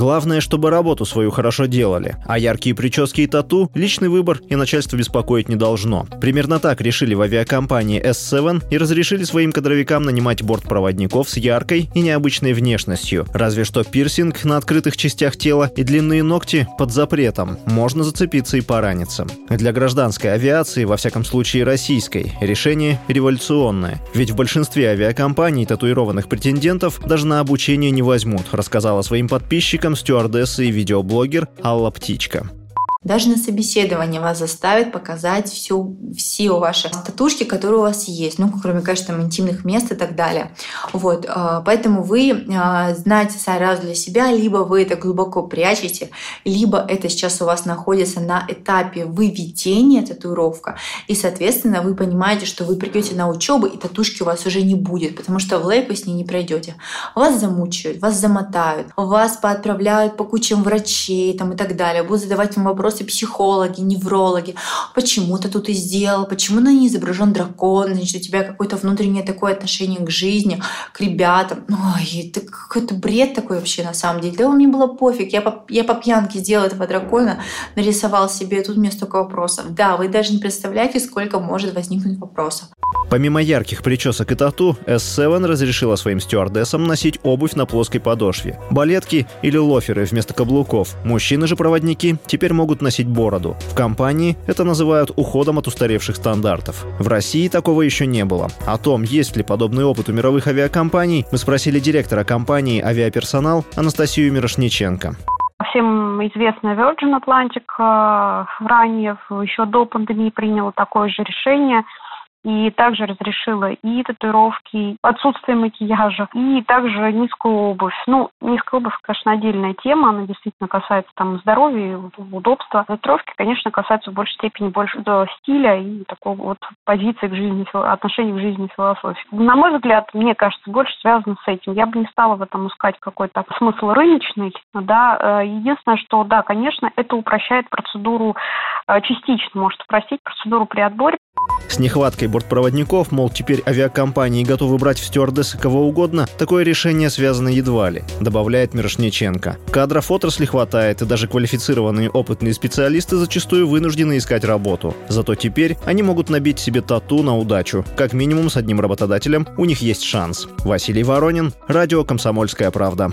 Главное, чтобы работу свою хорошо делали. А яркие прически и тату – личный выбор, и начальство беспокоить не должно. Примерно так решили в авиакомпании S7 и разрешили своим кадровикам нанимать бортпроводников с яркой и необычной внешностью. Разве что пирсинг на открытых частях тела и длинные ногти под запретом. Можно зацепиться и пораниться. Для гражданской авиации, во всяком случае российской, решение революционное. Ведь в большинстве авиакомпаний татуированных претендентов даже на обучение не возьмут, рассказала своим подписчикам стюардесса и видеоблогер Алла Птичка. Даже на собеседовании вас заставят показать всю, все ваши татушки, которые у вас есть, ну, кроме, конечно, там, интимных мест и так далее. Вот, а, поэтому вы а, знаете сразу для себя, либо вы это глубоко прячете, либо это сейчас у вас находится на этапе выведения татуировка, и, соответственно, вы понимаете, что вы придете на учебу, и татушки у вас уже не будет, потому что в лейк вы с ней не пройдете. Вас замучают, вас замотают, вас поотправляют по кучам врачей там, и так далее, будут задавать вам вопросы вопросы психологи, неврологи. Почему ты тут и сделал? Почему на ней изображен дракон? Значит, у тебя какое-то внутреннее такое отношение к жизни, к ребятам. Ой, это какой-то бред такой вообще на самом деле. Да мне было пофиг. Я по, я по пьянке сделал этого дракона, нарисовал себе, тут у меня столько вопросов. Да, вы даже не представляете, сколько может возникнуть вопросов. Помимо ярких причесок и тату, S7 разрешила своим стюардессам носить обувь на плоской подошве. Балетки или лоферы вместо каблуков. Мужчины же проводники теперь могут носить бороду. В компании это называют уходом от устаревших стандартов. В России такого еще не было. О том, есть ли подобный опыт у мировых авиакомпаний, мы спросили директора компании «Авиаперсонал» Анастасию Мирошниченко. Всем известная Virgin Atlantic э, ранее, еще до пандемии, приняла такое же решение – и также разрешила и татуировки, отсутствие макияжа, и также низкую обувь. Ну, низкая обувь, конечно, отдельная тема, она действительно касается там здоровья, удобства. Татуировки, конечно, касаются в большей степени больше стиля и такого вот позиции к жизни, отношений к жизни, философии. На мой взгляд, мне кажется, больше связано с этим. Я бы не стала в этом искать какой-то смысл рыночный, да. Э, единственное, что, да, конечно, это упрощает процедуру э, частично, может упростить процедуру при отборе, с нехваткой бортпроводников, мол, теперь авиакомпании готовы брать в стюардессы кого угодно, такое решение связано едва ли, добавляет Мирошниченко. Кадров отрасли хватает, и даже квалифицированные опытные специалисты зачастую вынуждены искать работу. Зато теперь они могут набить себе тату на удачу. Как минимум с одним работодателем у них есть шанс. Василий Воронин, Радио «Комсомольская правда».